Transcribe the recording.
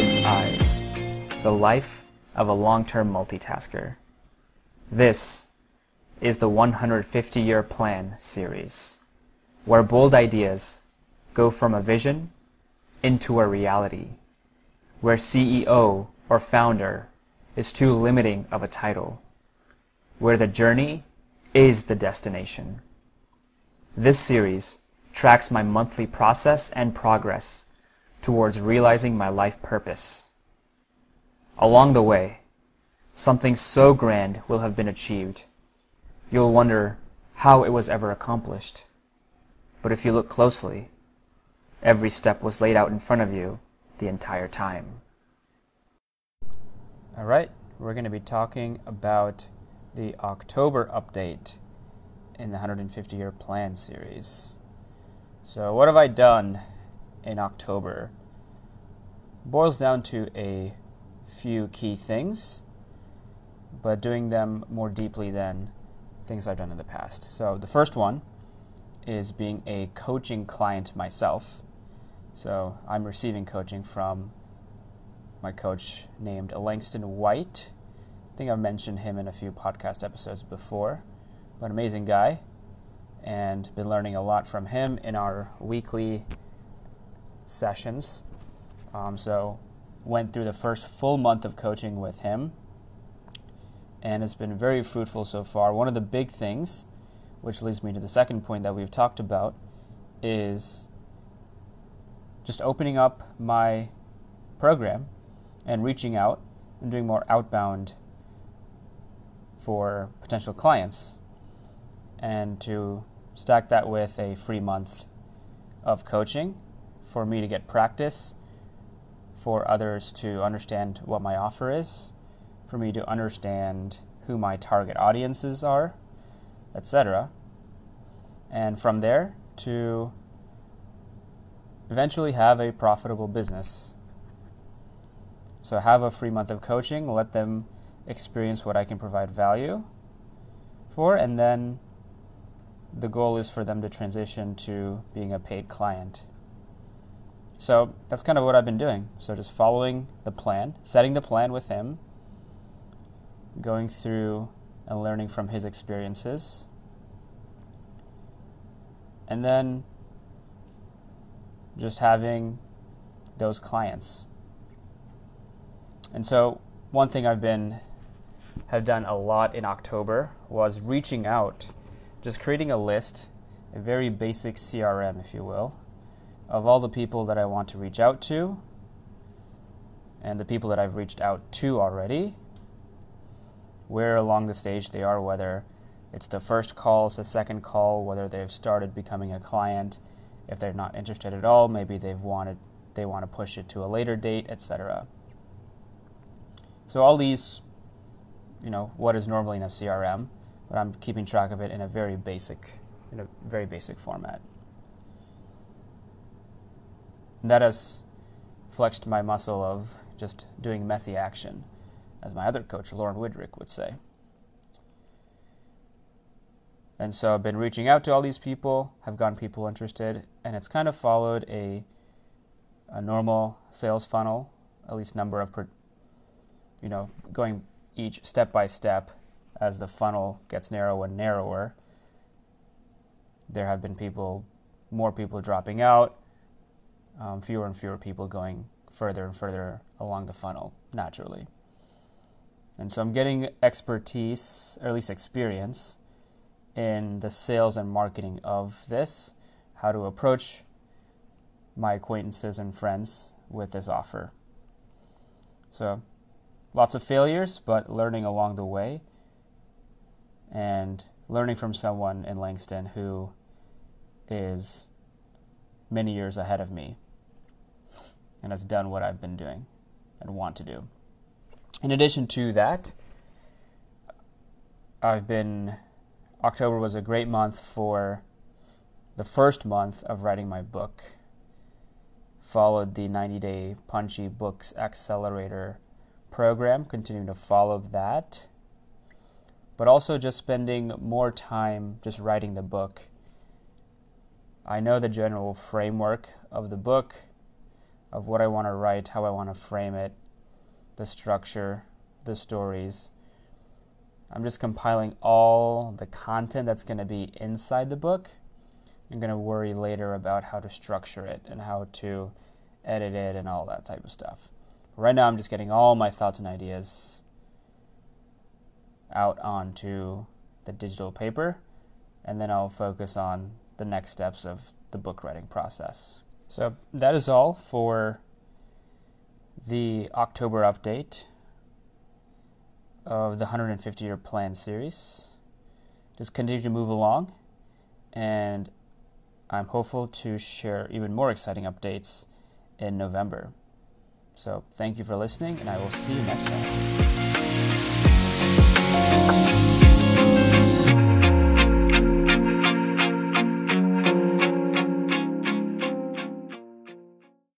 Wise Eyes The Life of a Long Term Multitasker. This is the 150 Year Plan series, where bold ideas go from a vision into a reality, where CEO or founder is too limiting of a title, where the journey is the destination. This series tracks my monthly process and progress towards realizing my life purpose. Along the way, something so grand will have been achieved. You'll wonder how it was ever accomplished. But if you look closely, every step was laid out in front of you the entire time. All right, we're going to be talking about the October update in the 150 year plan series. So, what have I done in October? Boils down to a few key things, but doing them more deeply than things I've done in the past. So, the first one is being a coaching client myself. So, I'm receiving coaching from my coach named Langston White. I think I've mentioned him in a few podcast episodes before. But an amazing guy, and been learning a lot from him in our weekly sessions. Um, so, went through the first full month of coaching with him, and it's been very fruitful so far. One of the big things, which leads me to the second point that we've talked about, is just opening up my program and reaching out and doing more outbound for potential clients and to stack that with a free month of coaching for me to get practice, for others to understand what my offer is, for me to understand who my target audiences are, etc. And from there to eventually have a profitable business. So have a free month of coaching, let them experience what I can provide value for, and then the goal is for them to transition to being a paid client. So that's kind of what I've been doing. So just following the plan, setting the plan with him, going through and learning from his experiences, and then just having those clients. And so one thing I've been have done a lot in October was reaching out just creating a list, a very basic CRM, if you will, of all the people that I want to reach out to and the people that I've reached out to already, where along the stage they are, whether it's the first call, it's the second call, whether they've started becoming a client, if they're not interested at all, maybe they've wanted they want to push it to a later date, etc. So all these, you know, what is normally in a CRM but I'm keeping track of it in a very basic, in a very basic format. That has flexed my muscle of just doing messy action, as my other coach, Lauren Widrick, would say. And so I've been reaching out to all these people, have gotten people interested, and it's kind of followed a a normal sales funnel, at least number of, per, you know, going each step by step as the funnel gets narrower and narrower, there have been people, more people dropping out, um, fewer and fewer people going further and further along the funnel naturally. And so I'm getting expertise, or at least experience, in the sales and marketing of this, how to approach my acquaintances and friends with this offer. So, lots of failures, but learning along the way and learning from someone in Langston who is many years ahead of me and has done what I've been doing and want to do. In addition to that, I've been October was a great month for the first month of writing my book. Followed the 90 day Punchy Books Accelerator program, continuing to follow that but also just spending more time just writing the book. I know the general framework of the book. Of what I want to write, how I want to frame it, the structure, the stories. I'm just compiling all the content that's going to be inside the book. I'm going to worry later about how to structure it and how to edit it and all that type of stuff. Right now, I'm just getting all my thoughts and ideas out onto the digital paper, and then I'll focus on the next steps of the book writing process. So that is all for the October update of the 150 year plan series. Just continue to move along, and I'm hopeful to share even more exciting updates in November. So, thank you for listening, and I will see you next time.